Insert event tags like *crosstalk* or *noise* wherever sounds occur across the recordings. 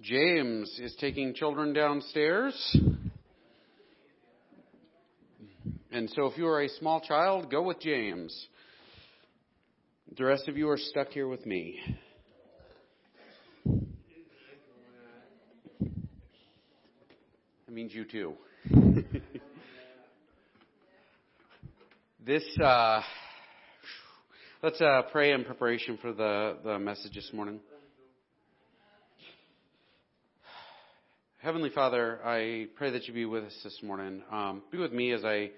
James is taking children downstairs. And so if you are a small child, go with James. The rest of you are stuck here with me. That means you too. *laughs* this, uh, let's uh, pray in preparation for the, the message this morning. Heavenly Father, I pray that you be with us this morning. Um, be with me as I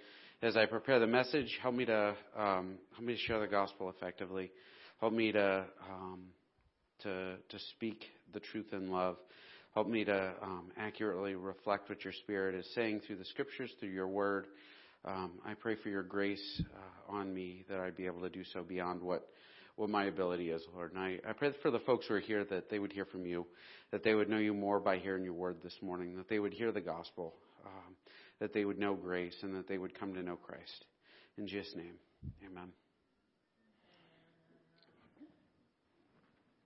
as I prepare the message. Help me to um, help me to share the gospel effectively. Help me to um, to to speak the truth in love. Help me to um, accurately reflect what your Spirit is saying through the Scriptures, through your Word. Um, I pray for your grace uh, on me that I'd be able to do so beyond what what my ability is, Lord. And I, I pray for the folks who are here that they would hear from you, that they would know you more by hearing your word this morning, that they would hear the gospel, um, that they would know grace, and that they would come to know Christ. In Jesus' name, amen.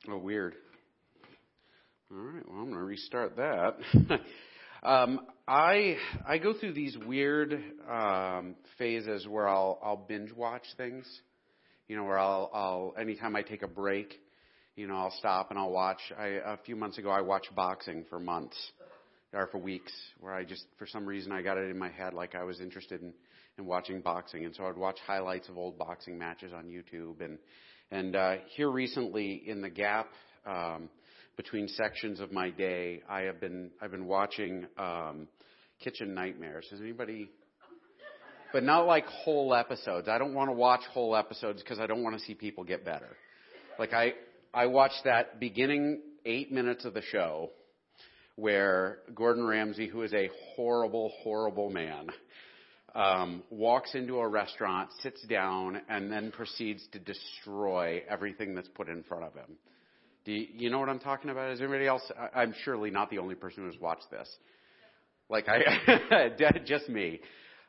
Oh, weird. All right, well, I'm going to restart that. *laughs* um, I I go through these weird um, phases where I'll I'll binge watch things you know, where I'll, I'll anytime I take a break, you know, I'll stop and I'll watch. I, a few months ago, I watched boxing for months or for weeks, where I just, for some reason, I got it in my head like I was interested in, in watching boxing, and so I'd watch highlights of old boxing matches on YouTube. And and uh, here recently, in the gap um, between sections of my day, I have been I've been watching um, Kitchen Nightmares. Has anybody but not like whole episodes. I don't want to watch whole episodes because I don't want to see people get better. Like I, I watched that beginning eight minutes of the show where Gordon Ramsay, who is a horrible, horrible man, um, walks into a restaurant, sits down, and then proceeds to destroy everything that's put in front of him. Do you, you know what I'm talking about? Is anybody else? I, I'm surely not the only person who's watched this. Like I, *laughs* just me.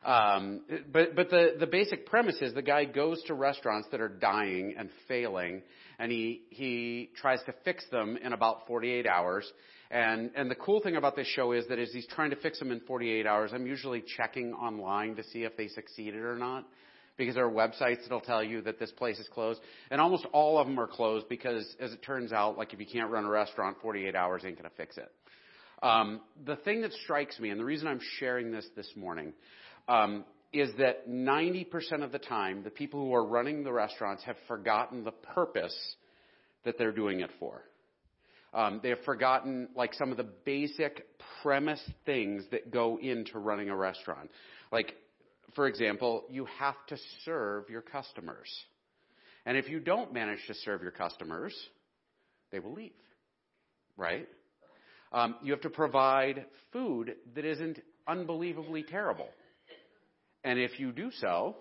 Um, but but the, the basic premise is the guy goes to restaurants that are dying and failing, and he he tries to fix them in about 48 hours. And and the cool thing about this show is that as he's trying to fix them in 48 hours, I'm usually checking online to see if they succeeded or not, because there are websites that'll tell you that this place is closed, and almost all of them are closed because, as it turns out, like if you can't run a restaurant, 48 hours ain't gonna fix it. Um, the thing that strikes me, and the reason I'm sharing this this morning, um, is that 90% of the time, the people who are running the restaurants have forgotten the purpose that they're doing it for. Um, they have forgotten like some of the basic premise things that go into running a restaurant. Like, for example, you have to serve your customers. And if you don't manage to serve your customers, they will leave. Right? Um, you have to provide food that isn't unbelievably terrible. And if you do so,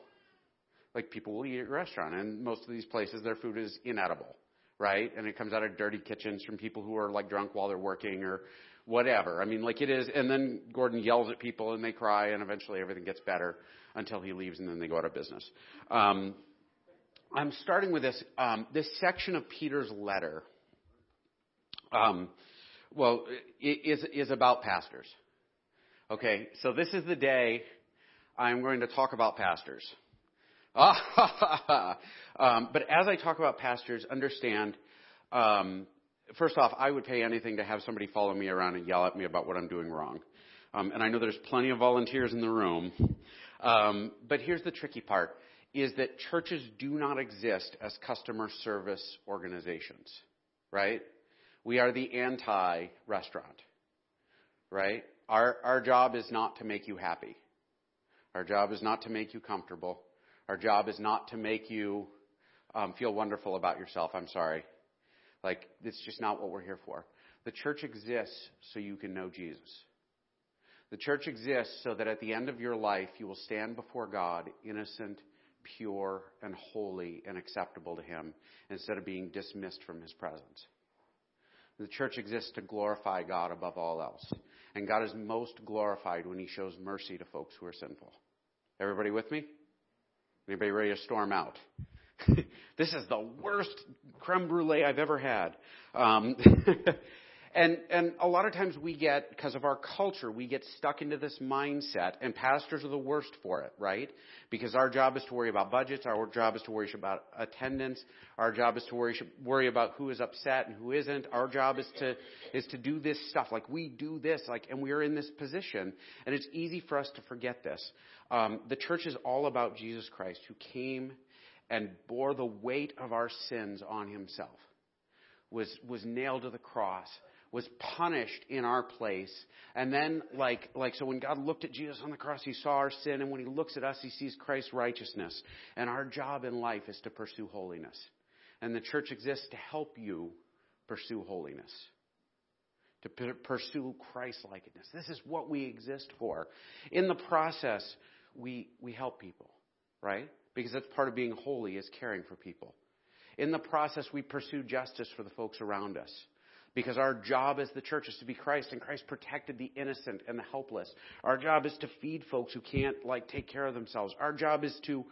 like people will eat at your restaurant, and most of these places, their food is inedible, right? And it comes out of dirty kitchens from people who are like drunk while they're working or whatever. I mean, like it is, and then Gordon yells at people and they cry, and eventually everything gets better until he leaves, and then they go out of business. Um, I'm starting with this um, this section of Peter's letter. Um, well, is is about pastors. Okay, so this is the day I'm going to talk about pastors. *laughs* um, but as I talk about pastors, understand, um, first off, I would pay anything to have somebody follow me around and yell at me about what I'm doing wrong. Um, and I know there's plenty of volunteers in the room. Um, but here's the tricky part is that churches do not exist as customer service organizations, right? We are the anti-restaurant, right? Our, our job is not to make you happy. Our job is not to make you comfortable. Our job is not to make you um, feel wonderful about yourself. I'm sorry. Like, it's just not what we're here for. The church exists so you can know Jesus. The church exists so that at the end of your life, you will stand before God innocent, pure, and holy and acceptable to Him instead of being dismissed from His presence. The church exists to glorify God above all else. And God is most glorified when He shows mercy to folks who are sinful. Everybody with me? Anybody ready to storm out? *laughs* this is the worst creme brulee I've ever had. Um, *laughs* And, and a lot of times we get, because of our culture, we get stuck into this mindset, and pastors are the worst for it, right? Because our job is to worry about budgets, our job is to worry about attendance, our job is to worry, worry about who is upset and who isn't, our job is to, is to do this stuff, like we do this, like, and we are in this position, and it's easy for us to forget this. Um, the church is all about Jesus Christ, who came and bore the weight of our sins on himself, was, was nailed to the cross, was punished in our place. And then, like, like, so when God looked at Jesus on the cross, he saw our sin, and when he looks at us, he sees Christ's righteousness. And our job in life is to pursue holiness. And the church exists to help you pursue holiness. To p- pursue Christ likeness. This is what we exist for. In the process, we, we help people, right? Because that's part of being holy is caring for people. In the process, we pursue justice for the folks around us. Because our job as the church is to be Christ, and Christ protected the innocent and the helpless. Our job is to feed folks who can't like take care of themselves. Our job is to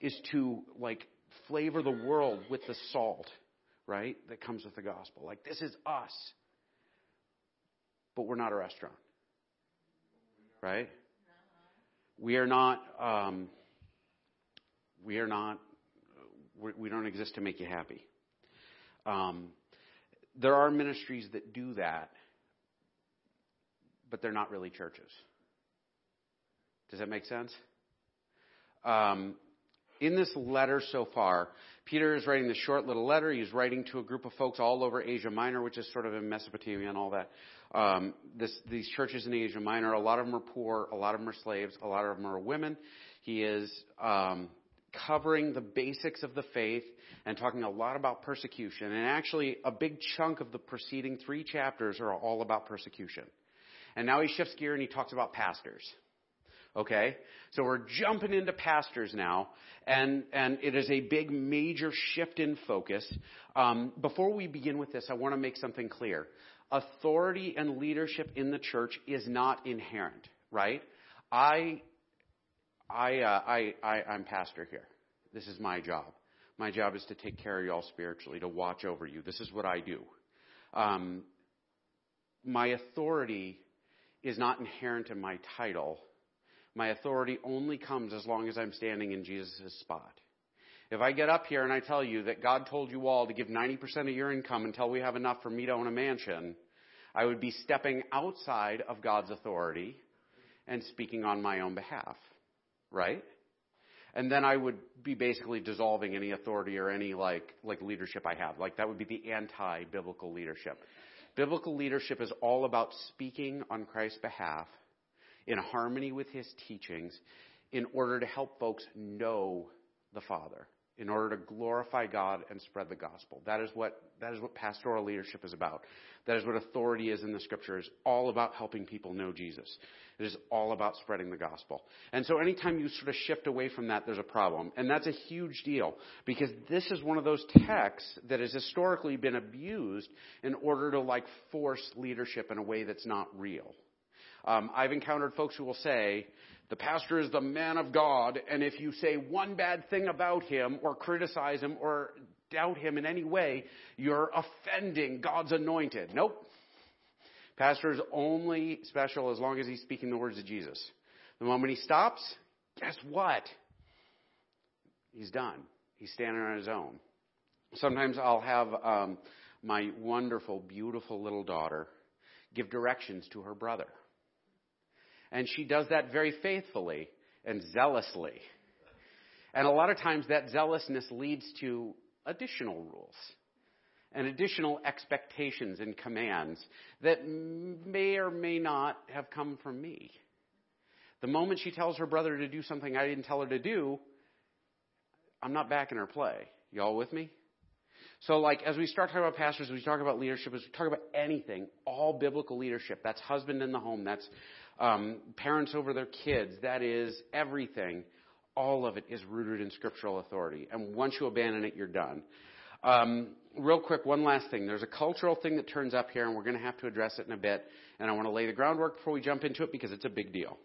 is to like flavor the world with the salt, right? That comes with the gospel. Like this is us. But we're not a restaurant. Right? We are not um, we are not we don't exist to make you happy. Um, there are ministries that do that, but they're not really churches. Does that make sense? Um, in this letter so far, Peter is writing this short little letter. He's writing to a group of folks all over Asia Minor, which is sort of in Mesopotamia and all that. Um, this, these churches in Asia Minor, a lot of them are poor, a lot of them are slaves, a lot of them are women. He is um, covering the basics of the faith and talking a lot about persecution. And actually, a big chunk of the preceding three chapters are all about persecution. And now he shifts gear and he talks about pastors. Okay? So we're jumping into pastors now, and, and it is a big, major shift in focus. Um, before we begin with this, I want to make something clear. Authority and leadership in the church is not inherent, right? I, I, uh, I, I, I'm pastor here. This is my job. My job is to take care of y'all spiritually, to watch over you. This is what I do. Um, my authority is not inherent in my title. My authority only comes as long as I'm standing in Jesus' spot. If I get up here and I tell you that God told you all to give 90% of your income until we have enough for me to own a mansion, I would be stepping outside of God's authority and speaking on my own behalf. Right? and then I would be basically dissolving any authority or any like like leadership I have. Like that would be the anti-biblical leadership. Biblical leadership is all about speaking on Christ's behalf in harmony with his teachings in order to help folks know the Father, in order to glorify God and spread the gospel. That is what that is what pastoral leadership is about. That is what authority is in the scripture. scriptures. All about helping people know Jesus. It is all about spreading the gospel. And so anytime you sort of shift away from that, there's a problem. And that's a huge deal because this is one of those texts that has historically been abused in order to like force leadership in a way that's not real. Um, I've encountered folks who will say, the pastor is the man of God, and if you say one bad thing about him or criticize him or doubt him in any way, you're offending God's anointed. Nope. Pastor is only special as long as he's speaking the words of Jesus. The moment he stops, guess what? He's done. He's standing on his own. Sometimes I'll have um, my wonderful, beautiful little daughter give directions to her brother. And she does that very faithfully and zealously. And a lot of times that zealousness leads to additional rules and additional expectations and commands that may or may not have come from me. The moment she tells her brother to do something I didn't tell her to do, I'm not back in her play. Y'all with me? So, like, as we start talking about pastors, we talk about leadership, as we talk about anything, all biblical leadership, that's husband in the home, that's um, parents over their kids, that is everything. All of it is rooted in scriptural authority. And once you abandon it, you're done. Um, real quick, one last thing. There's a cultural thing that turns up here, and we're going to have to address it in a bit. And I want to lay the groundwork before we jump into it because it's a big deal.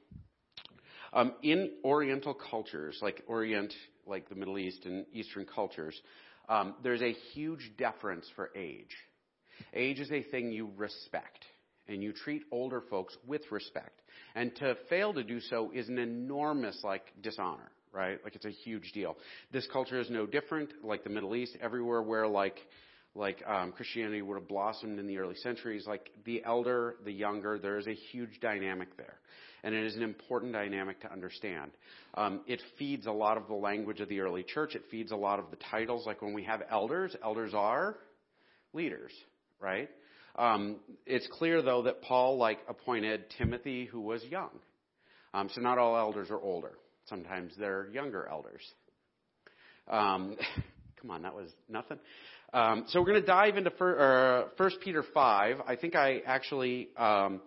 Um, in Oriental cultures, like Orient, like the Middle East and Eastern cultures, um, there's a huge deference for age. Age is a thing you respect, and you treat older folks with respect. And to fail to do so is an enormous, like, dishonor, right? Like, it's a huge deal. This culture is no different, like the Middle East, everywhere where, like, like um, Christianity would have blossomed in the early centuries, like the elder, the younger, there is a huge dynamic there. And it is an important dynamic to understand. Um, it feeds a lot of the language of the early church. It feeds a lot of the titles. Like when we have elders, elders are leaders, right? Um, it's clear though that Paul like appointed Timothy who was young. Um, so not all elders are older. Sometimes they're younger elders. Um, *laughs* come on, that was nothing. Um, so we're going to dive into uh, First uh, Peter five. I think I actually um,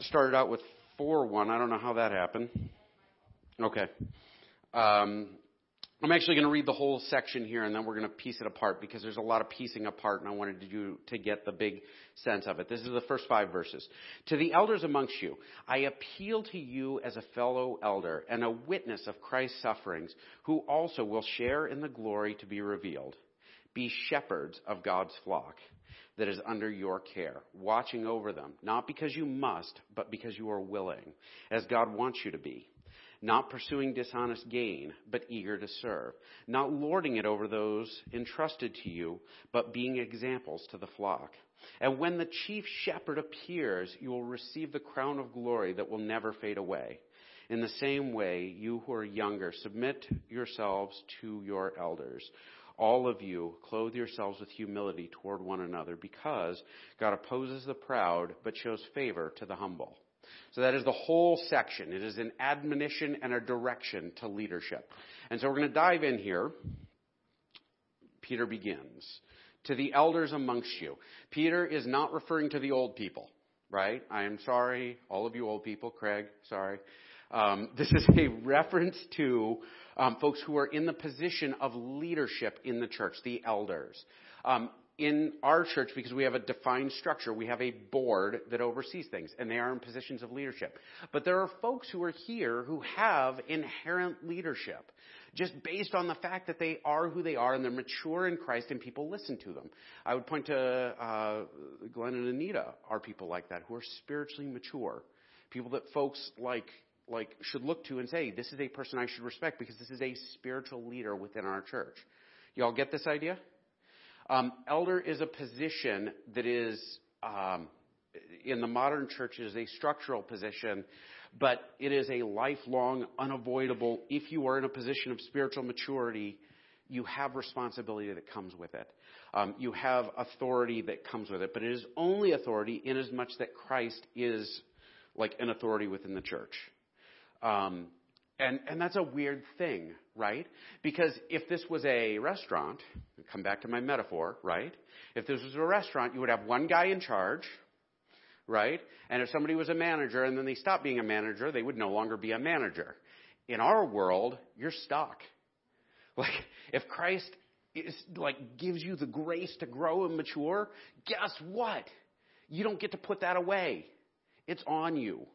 started out with four one. I don't know how that happened. Okay. Um, I'm actually going to read the whole section here and then we're going to piece it apart because there's a lot of piecing apart and I wanted you to get the big sense of it. This is the first five verses. To the elders amongst you, I appeal to you as a fellow elder and a witness of Christ's sufferings who also will share in the glory to be revealed. Be shepherds of God's flock that is under your care, watching over them, not because you must, but because you are willing, as God wants you to be not pursuing dishonest gain, but eager to serve, not lording it over those entrusted to you, but being examples to the flock. And when the chief shepherd appears, you will receive the crown of glory that will never fade away. In the same way, you who are younger, submit yourselves to your elders. All of you, clothe yourselves with humility toward one another, because God opposes the proud, but shows favor to the humble. So that is the whole section. It is an admonition and a direction to leadership. And so we're going to dive in here. Peter begins. To the elders amongst you. Peter is not referring to the old people, right? I am sorry, all of you old people, Craig, sorry. Um, *laughs* this is a reference to um, folks who are in the position of leadership in the church, the elders. Um, in our church, because we have a defined structure, we have a board that oversees things, and they are in positions of leadership. But there are folks who are here who have inherent leadership, just based on the fact that they are who they are and they're mature in Christ and people listen to them. I would point to uh, Glenn and Anita are people like that who are spiritually mature, people that folks like like should look to and say, this is a person I should respect because this is a spiritual leader within our church. Y'all get this idea? Um, elder is a position that is, um, in the modern church, is a structural position, but it is a lifelong, unavoidable. If you are in a position of spiritual maturity, you have responsibility that comes with it. Um, you have authority that comes with it, but it is only authority in as much that Christ is like an authority within the church. Um, and, and that's a weird thing, right? Because if this was a restaurant, come back to my metaphor, right? If this was a restaurant, you would have one guy in charge, right? And if somebody was a manager and then they stopped being a manager, they would no longer be a manager. In our world, you're stuck. *laughs* Like, if Christ is, like, gives you the grace to grow and mature, guess what? You don't get to put that away. It's on you.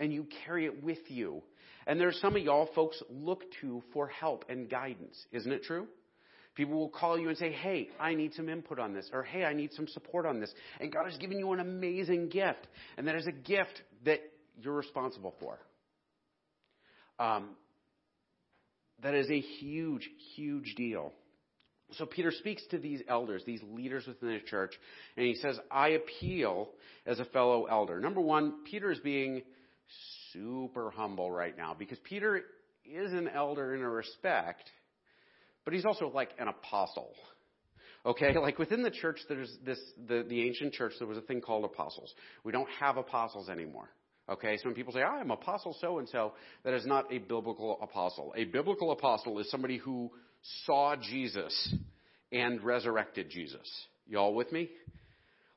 And you carry it with you. And there's some of y'all folks look to for help and guidance. Isn't it true? People will call you and say, hey, I need some input on this, or hey, I need some support on this. And God has given you an amazing gift. And that is a gift that you're responsible for. Um, that is a huge, huge deal. So Peter speaks to these elders, these leaders within the church, and he says, I appeal as a fellow elder. Number one, Peter is being super humble right now because Peter is an elder in a respect, but he's also like an apostle. Okay, *laughs* like within the church, there's this, the, the ancient church, there was a thing called apostles. We don't have apostles anymore. Okay, so when people say, I am apostle so and so, that is not a biblical apostle. A biblical apostle is somebody who saw Jesus and resurrected Jesus. Y'all with me?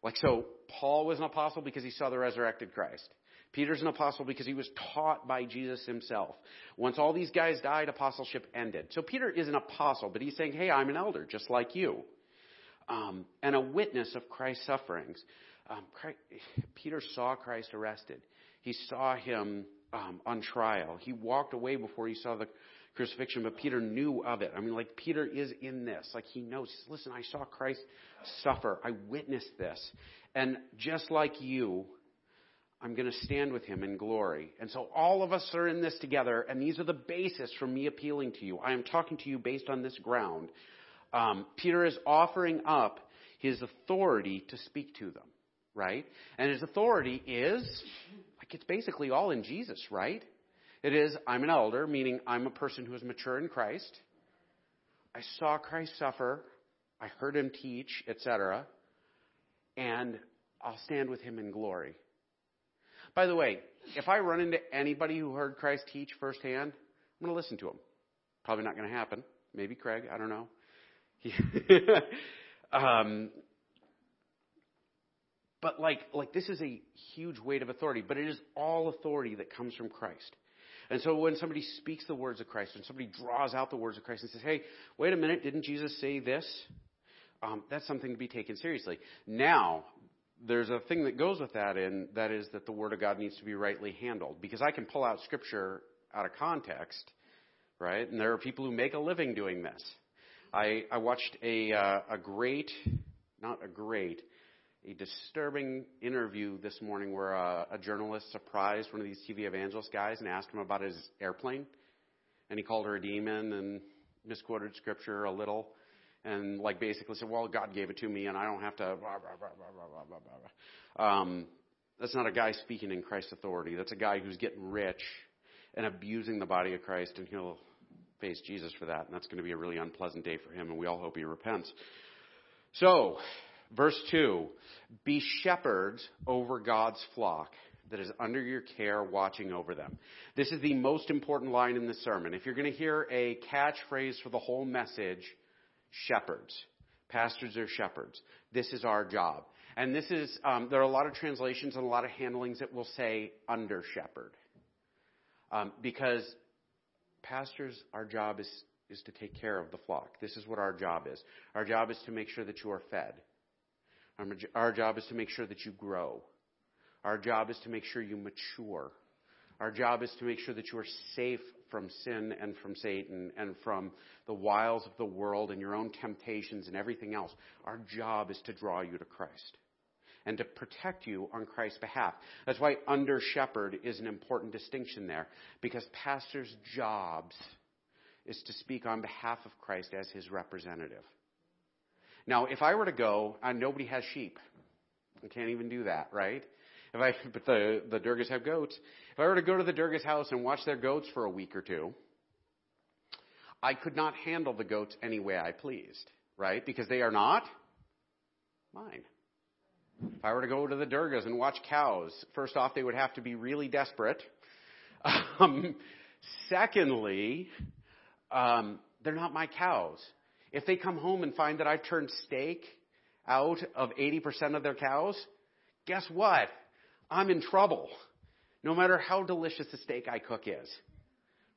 Like, so Paul was an apostle because he saw the resurrected Christ. Peter's an apostle because he was taught by Jesus himself. Once all these guys died, apostleship ended. So Peter is an apostle, but he's saying, hey, I'm an elder, just like you. Um, and a witness of Christ's sufferings. Um, Christ, Peter saw Christ arrested. He saw him um, on trial. He walked away before he saw the crucifixion, but Peter knew of it. I mean, like, Peter is in this. Like, he knows. Listen, I saw Christ suffer. I witnessed this. And just like you, I'm going to stand with him in glory. And so all of us are in this together, and these are the basis for me appealing to you. I am talking to you based on this ground. Um, Peter is offering up his authority to speak to them, right? And his authority is, like, it's basically all in Jesus, right? It is, I'm an elder, meaning I'm a person who is mature in Christ. I saw Christ suffer. I heard him teach, etc. And I'll stand with him in glory. By the way, if I run into anybody who heard Christ teach firsthand, I'm going to listen to him. Probably not going to happen. Maybe Craig, I don't know. *laughs* um, but like, like this is a huge weight of authority, but it is all authority that comes from Christ. And so when somebody speaks the words of Christ, when somebody draws out the words of Christ and says, hey, wait a minute, didn't Jesus say this? Um, that's something to be taken seriously. Now, there's a thing that goes with that, and that is that the Word of God needs to be rightly handled. Because I can pull out Scripture out of context, right? And there are people who make a living doing this. I, I watched a, uh, a great, not a great, a disturbing interview this morning where a, a journalist surprised one of these TV evangelist guys and asked him about his airplane. And he called her a demon and misquoted scripture a little and like basically said, well, God gave it to me and I don't have to blah, blah, blah. Um, that's not a guy speaking in Christ's authority. That's a guy who's getting rich and abusing the body of Christ and he'll face Jesus for that. And that's going to be a really unpleasant day for him and we all hope he repents. So, verse 2, be shepherds over God's flock that is under your care, watching over them. This is the most important line in the sermon. If you're going to hear a catchphrase for the whole message, shepherds. Pastors are shepherds. This is our job. And this is, um, there are a lot of translations and a lot of handlings that will say under shepherd. Um, because pastors, our job is, is to take care of the flock. This is what our job is. Our job is to make sure that you are fed. Our job is to make sure that you grow. Our job is to make sure you mature. Our job is to make sure that you are safe from sin and from Satan and from the wiles of the world and your own temptations and everything else. Our job is to draw you to Christ and to protect you on Christ's behalf. That's why under shepherd is an important distinction there because pastors' jobs is to speak on behalf of Christ as his representative. Now, if I were to go, and nobody has sheep. I can't even do that, right? If I, but the, the Durgas have goats. If I were to go to the Durgas house and watch their goats for a week or two, I could not handle the goats any way I pleased, right? Because they are not mine. If I were to go to the Durgas and watch cows, first off, they would have to be really desperate. *laughs* Um, secondly, um, they're not my cows. If they come home and find that I've turned steak out of 80% of their cows, guess what? I'm in trouble. No matter how delicious the steak I cook is.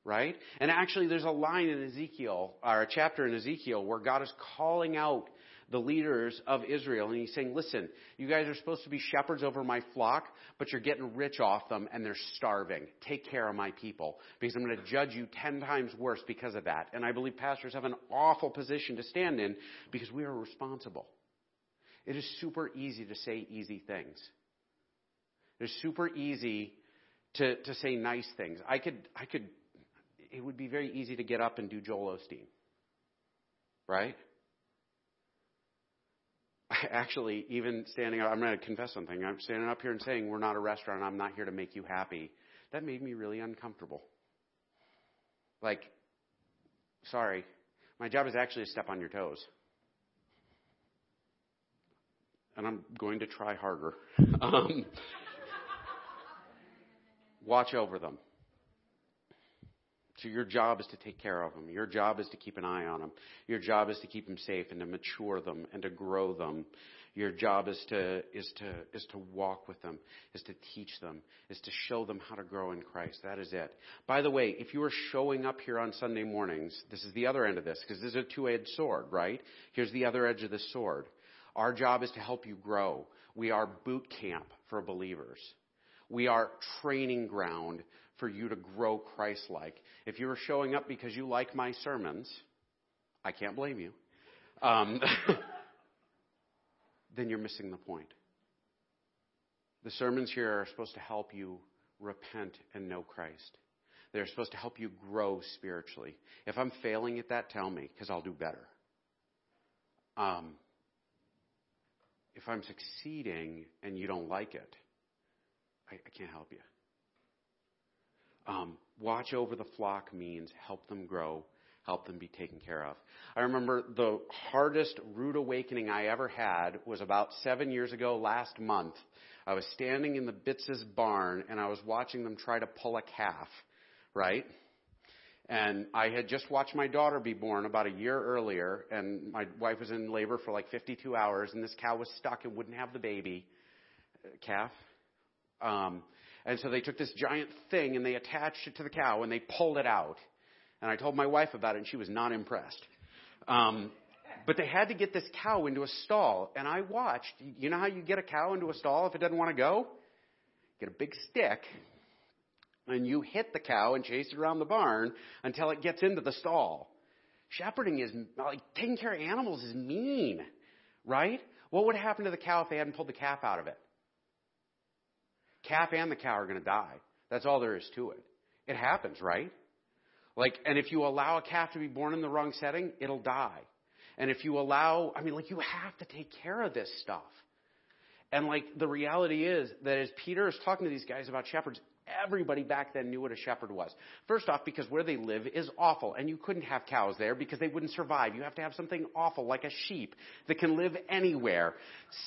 Right? And actually, there's a line in Ezekiel, or a chapter in Ezekiel, where God is calling out the leaders of Israel. And he's saying, listen, you guys are supposed to be shepherds over my flock, but you're getting rich off them and they're starving. Take care of my people because I'm going to judge you ten times worse because of that. And I believe pastors have an awful position to stand in because we are responsible. It is super easy to say easy things. It's super easy to, to say nice things. I could, I could, it would be very easy to get up and do Joel Osteen. Right? *laughs* Actually, even standing up, I'm going to confess something. I'm standing up here and saying, we're not a restaurant. I'm not here to make you happy. That made me really uncomfortable. Like, sorry. My job is actually to step on your toes. And I'm going to try harder. *laughs* um, watch over them. So your job is to take care of them. Your job is to keep an eye on them. Your job is to keep them safe and to mature them and to grow them. Your job is to, is to, is to walk with them, is to teach them, is to show them how to grow in Christ. That is it. By the way, if you are showing up here on Sunday mornings, this is the other end of this, because this is a two-edged sword, right? Here's the other edge of the sword. Our job is to help you grow. We are boot camp for believers. We are training ground for you to grow Christ like. If you are showing up because you like my sermons, I can't blame you. Um, *laughs* then you're missing the point. The sermons here are supposed to help you repent and know Christ. They're supposed to help you grow spiritually. If I'm failing at that, tell me, because I'll do better. Um, if I'm succeeding and you don't like it, I, I can't help you. Um, watch over the flock means help them grow, help them be taken care of. I remember the hardest rude awakening I ever had was about seven years ago last month. I was standing in the Bitz's barn and I was watching them try to pull a calf, right? And I had just watched my daughter be born about a year earlier, and my wife was in labor for like 52 hours, and this cow was stuck and wouldn't have the baby calf. Um, and so they took this giant thing and they attached it to the cow and they pulled it out. And I told my wife about it, and she was not impressed. Um, but they had to get this cow into a stall, and I watched. You know how you get a cow into a stall if it doesn't want to go? Get a big stick, and you hit the cow and chase it around the barn until it gets into the stall. Shepherding is like taking care of animals is mean, right? What would happen to the cow if they hadn't pulled the calf out of it? Calf and the cow are going to die. That's all there is to it. It happens, right? Like, and if you allow a calf to be born in the wrong setting, it'll die. And if you allow, I mean, like, you have to take care of this stuff. And like, the reality is that as Peter is talking to these guys about shepherds, everybody back then knew what a shepherd was. First off, because where they live is awful, and you couldn't have cows there because they wouldn't survive. You have to have something awful like a sheep that can live anywhere.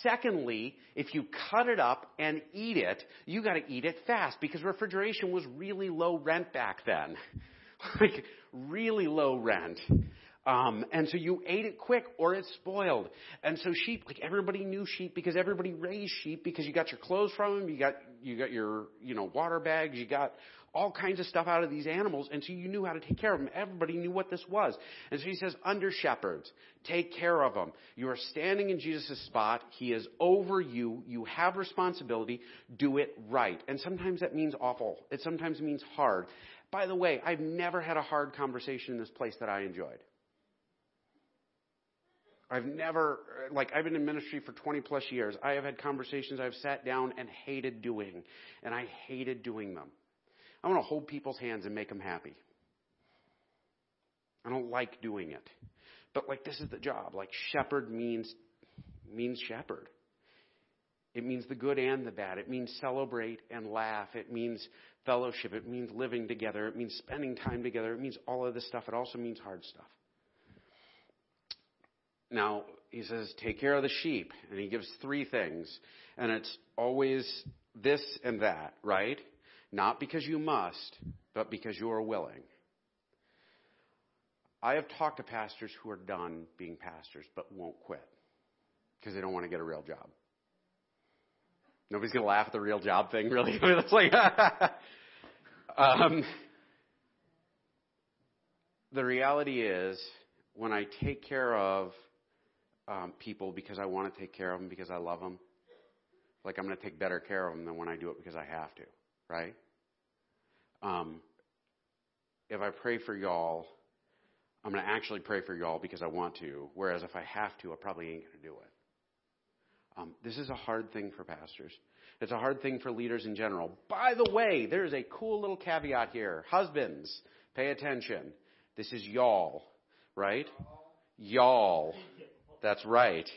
Secondly, if you cut it up and eat it, you gotta eat it fast because refrigeration was really low rent back then. *laughs* like, really low rent. Um, and so you ate it quick or it spoiled. And so sheep, like everybody knew sheep because everybody raised sheep because you got your clothes from them, you got, you got your, you know, water bags, you got all kinds of stuff out of these animals. And so you knew how to take care of them. Everybody knew what this was. And so he says, under shepherds, take care of them. You are standing in Jesus' spot. He is over you. You have responsibility. Do it right. And sometimes that means awful. It sometimes means hard. By the way, I've never had a hard conversation in this place that I enjoyed. I've never, like, I've been in ministry for 20 plus years. I have had conversations I've sat down and hated doing, and I hated doing them. I want to hold people's hands and make them happy. I don't like doing it. But, like, this is the job. Like, shepherd means, means shepherd. It means the good and the bad. It means celebrate and laugh. It means fellowship. It means living together. It means spending time together. It means all of this stuff. It also means hard stuff. Now, he says, take care of the sheep. And he gives three things. And it's always this and that, right? Not because you must, but because you are willing. I have talked to pastors who are done being pastors but won't quit because they don't want to get a real job. Nobody's going to laugh at the real job thing, really. I mean, that's like, *laughs* um, the reality is, when I take care of um, people because I want to take care of them because I love them. Like I'm going to take better care of them than when I do it because I have to, right? Um, if I pray for y'all, I'm going to actually pray for y'all because I want to. Whereas if I have to, I probably ain't going to do it. Um, this is a hard thing for pastors. It's a hard thing for leaders in general. By the way, there's a cool little caveat here. Husbands, pay attention. This is y'all, right? Y'all. That's right.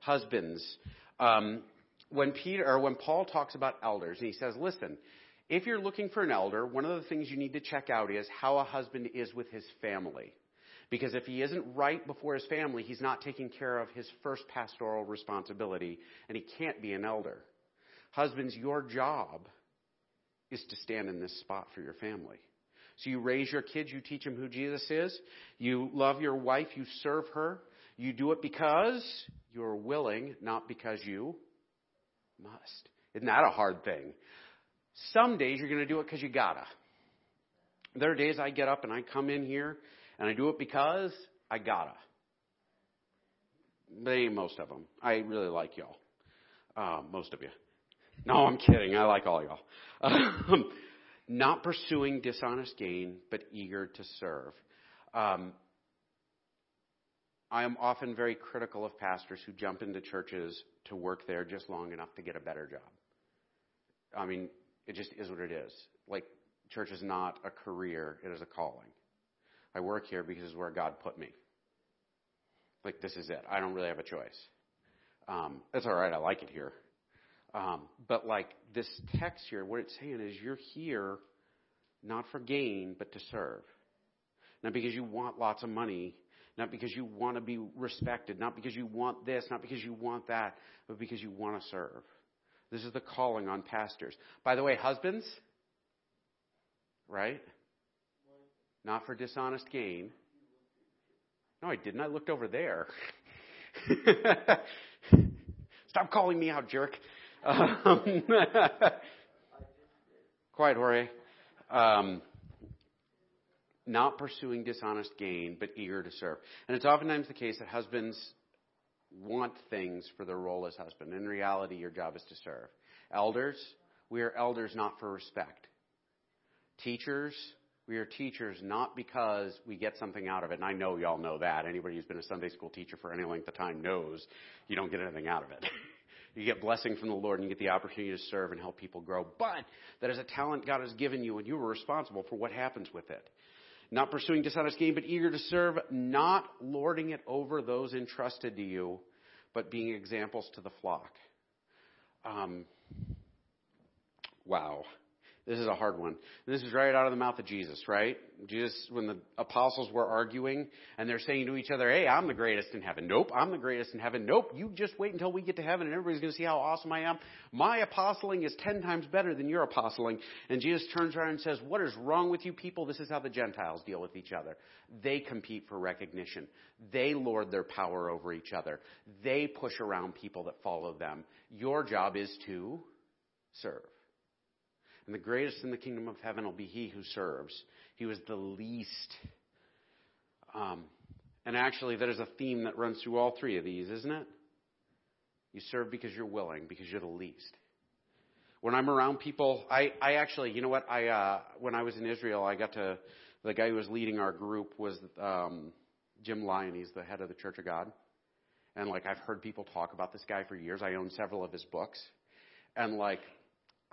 Husbands. Um, when Peter or when Paul talks about elders, and he says, "Listen, if you're looking for an elder, one of the things you need to check out is how a husband is with his family." Because if he isn't right before his family, he's not taking care of his first pastoral responsibility, and he can't be an elder. Husbands, your job is to stand in this spot for your family. So you raise your kids, you teach them who Jesus is, you love your wife, you serve her, you do it because you're willing, not because you must. Isn't that a hard thing? Some days you're going to do it because you gotta. There are days I get up and I come in here and I do it because I gotta. They ain't most of them. I really like y'all. Uh, most of you. No, I'm kidding. I like all y'all. *laughs* Um, not pursuing dishonest gain, but eager to serve. Um, I am often very critical of pastors who jump into churches to work there just long enough to get a better job. I mean, it just is what it is. Like, church is not a career, it is a calling. I work here because it's where God put me. Like, this is it. I don't really have a choice. Um, that's all right. I like it here. Um, but like this text here, what it's saying is you're here not for gain, but to serve. Not because you want lots of money, not because you want to be respected, not because you want this, not because you want that, but because you want to serve. This is the calling on pastors. By the way, husbands, right? Not for dishonest gain. No, I didn't. I looked over there. *laughs* Stop calling me out, jerk. Um, *laughs* quiet, Jorge. Um, not pursuing dishonest gain, but eager to serve. And it's oftentimes the case that husbands want things for their role as husband. In reality, your job is to serve. Elders, we are elders not for respect. Teachers, we are teachers not because we get something out of it. And I know y'all know that. Anybody who's been a Sunday school teacher for any length of time knows you don't get anything out of it. *laughs* you get blessing from the Lord and you get the opportunity to serve and help people grow. But that is a talent God has given you and you are responsible for what happens with it. Not pursuing dishonest gain, but eager to serve, not lording it over those entrusted to you, but being examples to the flock. Um, wow. This is a hard one. This is right out of the mouth of Jesus, right? Jesus, when the apostles were arguing and they're saying to each other, Hey, I'm the greatest in heaven. Nope, I'm the greatest in heaven. Nope, you just wait until we get to heaven and everybody's going to see how awesome I am. My apostling is ten times better than your apostling. And Jesus turns around and says, What is wrong with you people? This is how the Gentiles deal with each other. They compete for recognition. They lord their power over each other. They push around people that follow them. Your job is to serve. And the greatest in the kingdom of heaven will be he who serves. He was the least. Um, and actually, that is a theme that runs through all three of these, isn't it? You serve because you're willing, because you're the least. When I'm around people, I, I actually, you know what? I uh, when I was in Israel, I got to the guy who was leading our group was um, Jim Lyon. He's the head of the Church of God, and like I've heard people talk about this guy for years. I own several of his books, and like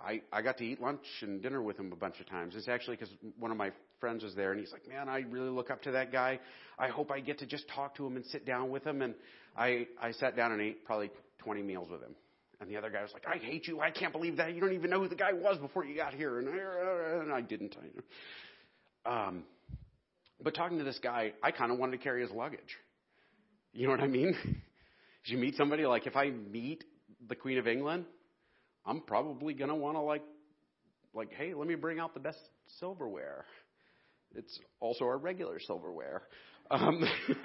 I, I got to eat lunch and dinner with him a bunch of times. It's actually because one of my friends was there and he's like, man, I really look up to that guy. I hope I get to just talk to him and sit down with him. And I, I sat down and ate probably 20 meals with him. And the other guy was like, I hate you. I can't believe that. You don't even know who the guy was before you got here. And I, and I didn't. I, um, but talking to this guy, I kind of wanted to carry his luggage. You know what I mean? *laughs* You meet somebody like if I meet the Queen of England, I'm probably going to want to like, like, hey, let me bring out the best silverware. It's also our regular silverware. Um, *laughs*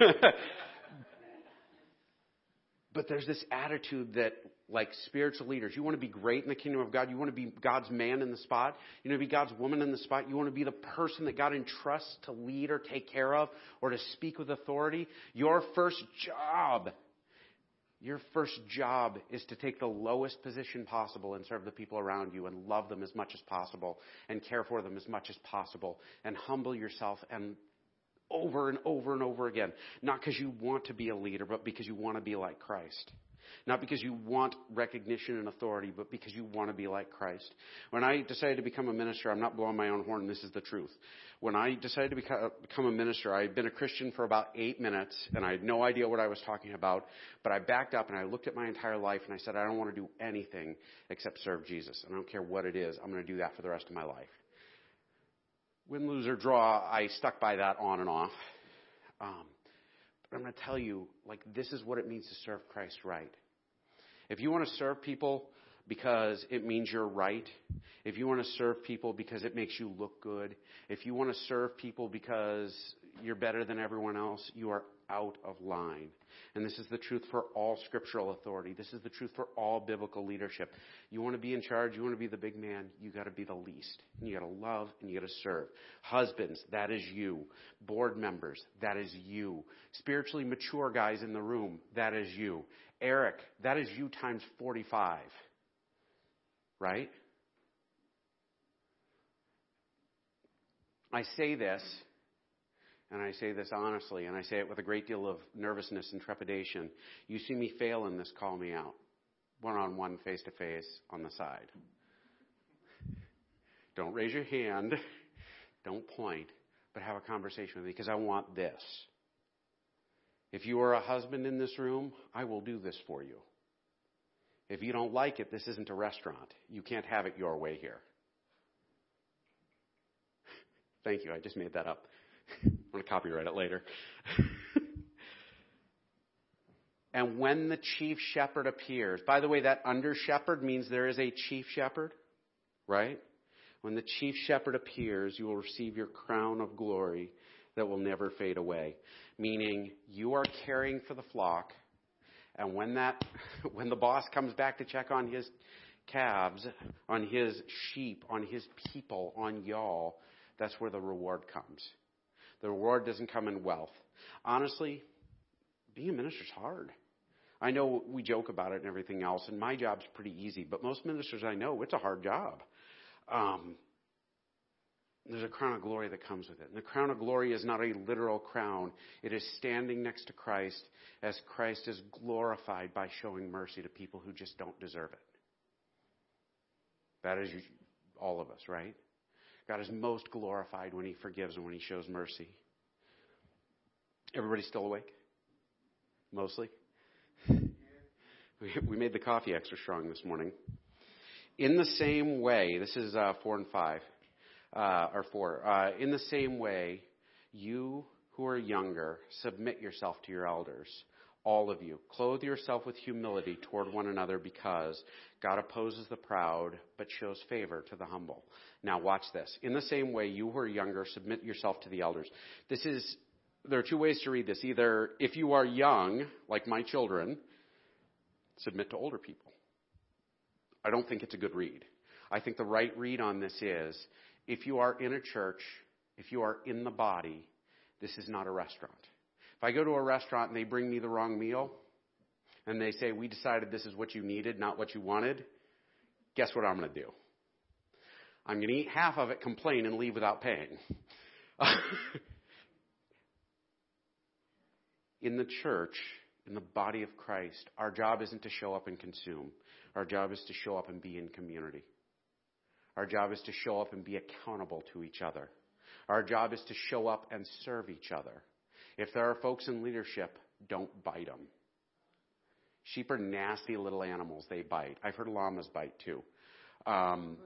but there's this attitude that, like spiritual leaders, you want to be great in the kingdom of God. You want to be God's man in the spot. You want to be God's woman in the spot. You want to be the person that God entrusts to lead or take care of or to speak with authority. Your first job your first job is to take the lowest position possible and serve the people around you and love them as much as possible and care for them as much as possible and humble yourself and over and over and over again. Not because you want to be a leader, but because you want to be like Christ. Not because you want recognition and authority, but because you want to be like Christ. When I decided to become a minister, I'm not blowing my own horn, this is the truth. When I decided to become a minister, I had been a Christian for about eight minutes, and I had no idea what I was talking about, but I backed up and I looked at my entire life and I said, I don't want to do anything except serve Jesus. I don't care what it is, I'm going to do that for the rest of my life. Win, lose, or draw, I stuck by that on and off. Um, I'm going to tell you, like, this is what it means to serve Christ right. If you want to serve people because it means you're right, if you want to serve people because it makes you look good, if you want to serve people because you're better than everyone else, you are out of line. And this is the truth for all scriptural authority. This is the truth for all biblical leadership. You want to be in charge, you want to be the big man, you got to be the least. And you got to love and you got to serve. Husbands, that is you. Board members, that is you. Spiritually mature guys in the room, that is you. Eric, that is you times 45. Right? I say this, and I say this honestly, and I say it with a great deal of nervousness and trepidation. You see me fail in this, call me out. One on one, face to face, on the side. Don't raise your hand. Don't point, but have a conversation with me because I want this. If you are a husband in this room, I will do this for you. If you don't like it, this isn't a restaurant. You can't have it your way here. Thank you. I just made that up. *laughs* I'm going to copyright it later. *laughs* and when the chief shepherd appears, by the way, that under shepherd means there is a chief shepherd, right? When the chief shepherd appears, you will receive your crown of glory that will never fade away. Meaning, you are caring for the flock, and when that, *laughs* when the boss comes back to check on his calves, on his sheep, on his people, on y'all, that's where the reward comes. The reward doesn't come in wealth. Honestly, being a minister is hard. I know we joke about it and everything else, and my job's pretty easy, but most ministers I know, it's a hard job. Um, there's a crown of glory that comes with it. And the crown of glory is not a literal crown. It is standing next to Christ as Christ is glorified by showing mercy to people who just don't deserve it. That is all of us, right? God is most glorified when He forgives and when He shows mercy. Everybody still awake? Mostly? *laughs* We made the coffee extra strong this morning. In the same way, this is uh, 4 and 5, uh, or 4. Uh, in the same way, you who are younger, submit yourself to your elders all of you. Clothe yourself with humility toward one another because God opposes the proud but shows favor to the humble. Now watch this. In the same way, you who are younger, submit yourself to the elders. This is, there are two ways to read this. Either if you are young, like my children, submit to older people. I don't think it's a good read. I think the right read on this is if you are in a church, if you are in the body, this is not a restaurant. If I go to a restaurant and they bring me the wrong meal, and they say, We decided this is what you needed, not what you wanted, guess what I'm going to do? I'm going to eat half of it, complain, and leave without paying. *laughs* in the church, in the body of Christ, our job isn't to show up and consume. Our job is to show up and be in community. Our job is to show up and be accountable to each other. Our job is to show up and serve each other. If there are folks in leadership, don't bite them. Sheep are nasty little animals. They bite. I've heard llamas bite too. Um,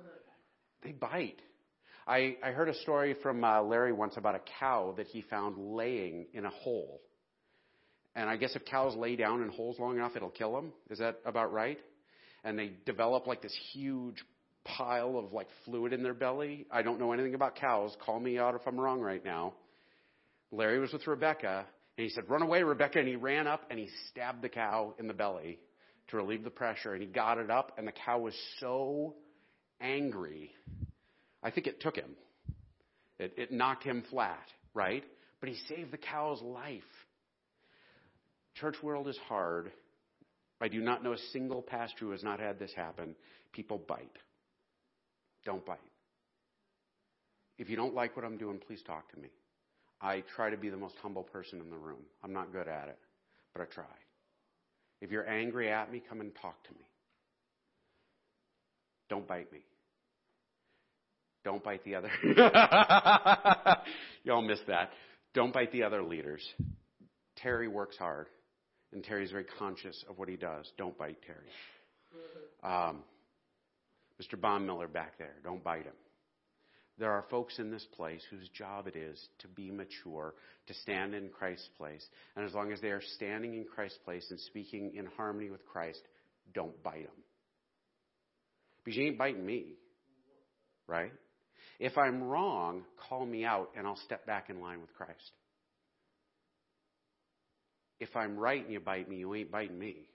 they bite. I, I heard a story from uh, Larry once about a cow that he found laying in a hole. And I guess if cows lay down in holes long enough, it'll kill them. Is that about right? And they develop like this huge pile of like fluid in their belly. I don't know anything about cows. Call me out if I'm wrong right now. Larry was with Rebecca, and he said, Run away, Rebecca. And he ran up and he stabbed the cow in the belly to relieve the pressure. And he got it up, and the cow was so angry. I think it took him. It, it knocked him flat, right? But he saved the cow's life. Church world is hard. I do not know a single pastor who has not had this happen. People bite. Don't bite. If you don't like what I'm doing, please talk to me. I try to be the most humble person in the room. I'm not good at it, but I try. If you're angry at me, come and talk to me. Don't bite me. Don't bite the other. *laughs* Y'all missed that. Don't bite the other leaders. Terry works hard, and Terry's very conscious of what he does. Don't bite Terry. Um, Mr. Baumiller back there, don't bite him. There are folks in this place whose job it is to be mature, to stand in Christ's place. And as long as they are standing in Christ's place and speaking in harmony with Christ, don't bite them. Because you ain't biting me, right? If I'm wrong, call me out and I'll step back in line with Christ. If I'm right and you bite me, you ain't biting me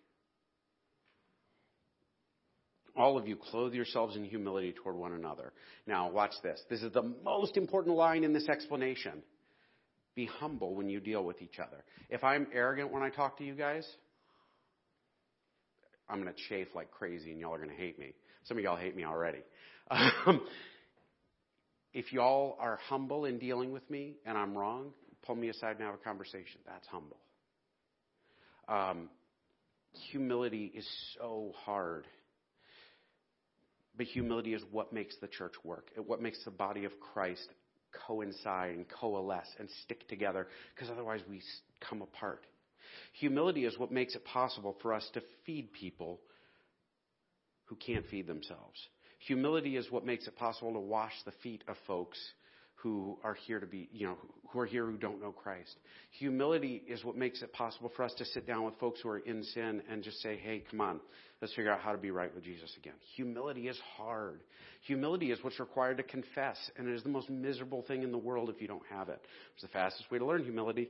all of you clothe yourselves in humility toward one another. Now, watch this. This is the most important line in this explanation. Be humble when you deal with each other. If I'm arrogant when I talk to you guys, I'm going to chafe like crazy and y'all are going to hate me. Some of y'all hate me already. Um, if y'all are humble in dealing with me and I'm wrong, pull me aside and have a conversation. That's humble. Um, humility is so hard. But humility is what makes the church work. What makes the body of Christ coincide and coalesce and stick together because otherwise we come apart. Humility is what makes it possible for us to feed people who can't feed themselves. Humility is what makes it possible to wash the feet of folks who are here to be, you know, who are here who don't know Christ. Humility is what makes it possible for us to sit down with folks who are in sin and just say, hey, come on, let's figure out how to be right with Jesus again. Humility is hard. Humility is what's required to confess, and it is the most miserable thing in the world if you don't have it. It's the fastest way to learn humility.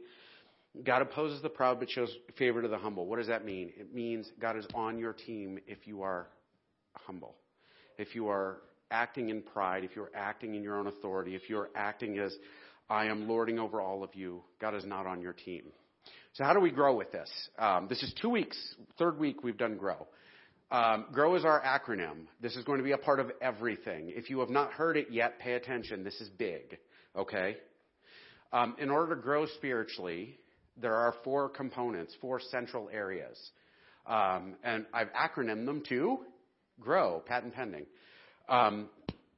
God opposes the proud but shows favor to the humble. What does that mean? It means God is on your team if you are humble. If you are acting in pride, if you're acting in your own authority, if you're acting as I am lording over all of you, God is not on your team. So how do we grow with this? Um, this is two weeks, third week we've done grow. Um, grow is our acronym. This is going to be a part of everything. If you have not heard it yet, pay attention. This is big. Okay. Um, in order to grow spiritually, there are four components, four central areas, um, and I've acronymed them to grow, patent pending. Um,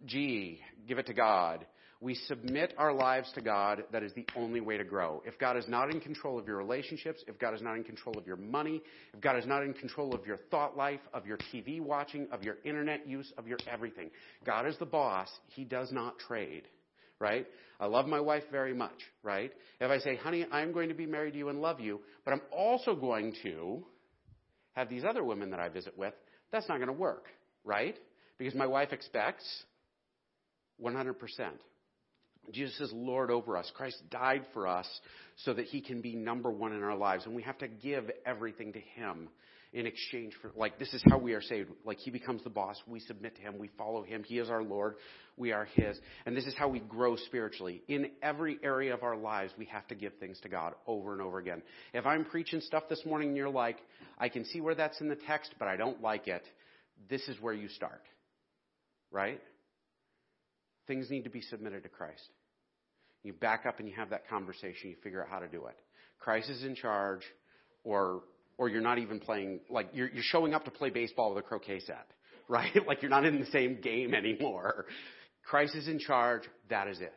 G, give it to God. We submit our lives to God. That is the only way to grow. If God is not in control of your relationships, if God is not in control of your money, if God is not in control of your thought life, of your TV watching, of your internet use, of your everything, God is the boss. He does not trade, right? I love my wife very much, right? If I say, honey, I'm going to be married to you and love you, but I'm also going to have these other women that I visit with, that's not going to work, right? Because my wife expects 100%. Jesus is Lord over us. Christ died for us so that he can be number one in our lives. And we have to give everything to him in exchange for, like, this is how we are saved. Like, he becomes the boss. We submit to him. We follow him. He is our Lord. We are his. And this is how we grow spiritually. In every area of our lives, we have to give things to God over and over again. If I'm preaching stuff this morning and you're like, I can see where that's in the text, but I don't like it, this is where you start right? Things need to be submitted to Christ. You back up and you have that conversation. You figure out how to do it. Christ is in charge, or or you're not even playing. Like you're you're showing up to play baseball with a croquet set, *laughs* right? like you're not in the same game *laughs* anymore. Christ is in charge. That is it.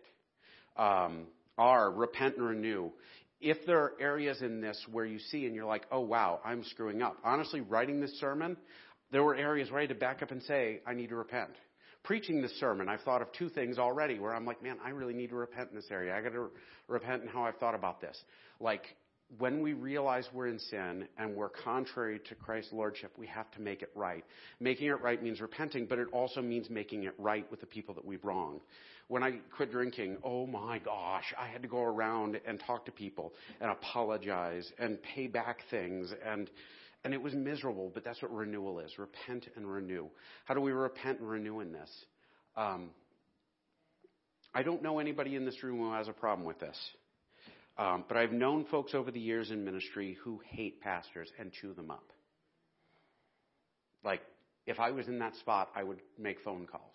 Um, R, repent and renew. If there are areas in this where you see and you're like, oh wow, I'm screwing up. Honestly, writing this sermon, there were areas where I had to back up and say, I need to repent preaching this sermon, I've thought of two things already where I'm like, man, I really need to repent in this area. I got to repent in how I've thought about this. Like, when we realize we're in sin and we're contrary to Christ's lordship, we have to make it right. Making it right means repenting, but it also means making it right with the people that we've wronged. When I quit drinking, oh my gosh, I had to go around and talk to people and apologize and pay back things and and it was miserable, but that's what renewal is repent and renew. How do we repent and renew in this? Um, I don't know anybody in this room who has a problem with this. Um, but I've known folks over the years in ministry who hate pastors and chew them up. Like, if I was in that spot, I would make phone calls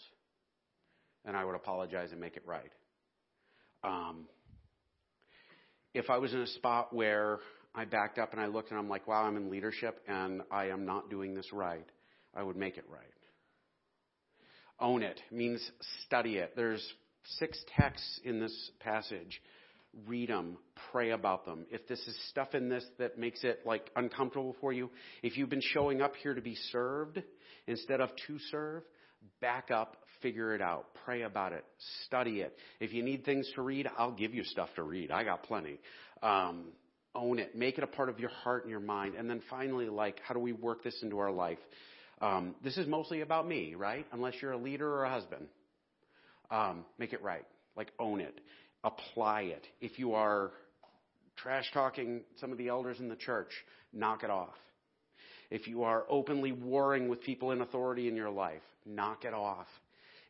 and I would apologize and make it right. Um, if I was in a spot where I backed up and I looked and I'm like, wow, I'm in leadership and I am not doing this right. I would make it right. Own it means study it. There's six texts in this passage. Read them, pray about them. If this is stuff in this that makes it like uncomfortable for you, if you've been showing up here to be served instead of to serve, back up, figure it out, pray about it, study it. If you need things to read, I'll give you stuff to read. I got plenty. Um, own it, make it a part of your heart and your mind. And then finally, like, how do we work this into our life? Um, this is mostly about me, right? Unless you're a leader or a husband. Um, make it right. Like, own it. Apply it. If you are trash talking some of the elders in the church, knock it off. If you are openly warring with people in authority in your life, knock it off.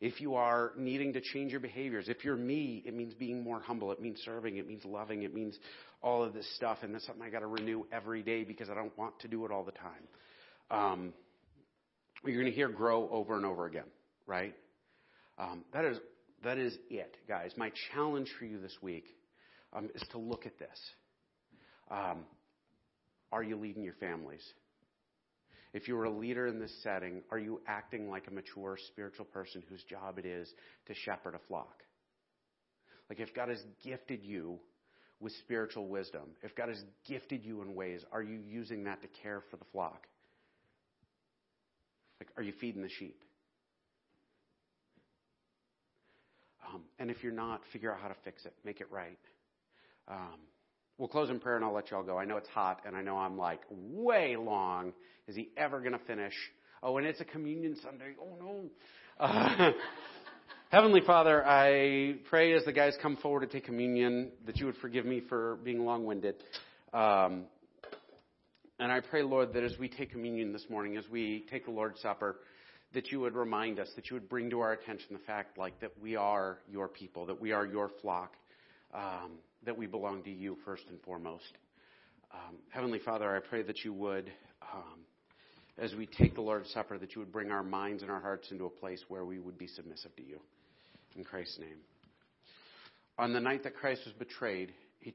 If you are needing to change your behaviors, if you're me, it means being more humble. It means serving. It means loving. It means all of this stuff. And that's something I got to renew every day because I don't want to do it all the time. Um, you're going to hear grow over and over again, right? Um, that is that is it, guys. My challenge for you this week um, is to look at this. Um, are you leading your families? If you are a leader in this setting, are you acting like a mature spiritual person whose job it is to shepherd a flock? Like if God has gifted you with spiritual wisdom, if God has gifted you in ways, are you using that to care for the flock? Like, are you feeding the sheep? Um, and if you're not, figure out how to fix it, make it right. Um, we'll close in prayer and I'll let you all go. I know it's hot and I know I'm like way long. Is he ever going to finish? Oh, and it's a communion Sunday. Oh no. Uh, *laughs* Heavenly Father, I pray as the guys come forward to take communion that you would forgive me for being long winded. Um, and I pray, Lord, that as we take communion this morning, as we take the Lord's Supper, that you would remind us, that you would bring to our attention the fact, like, that we are your people, that we are your flock, um, that we belong to you first and foremost. Um, Heavenly Father, I pray that you would, um, as we take the Lord's Supper, that you would bring our minds and our hearts into a place where we would be submissive to you. In Christ's name. On the night that Christ was betrayed,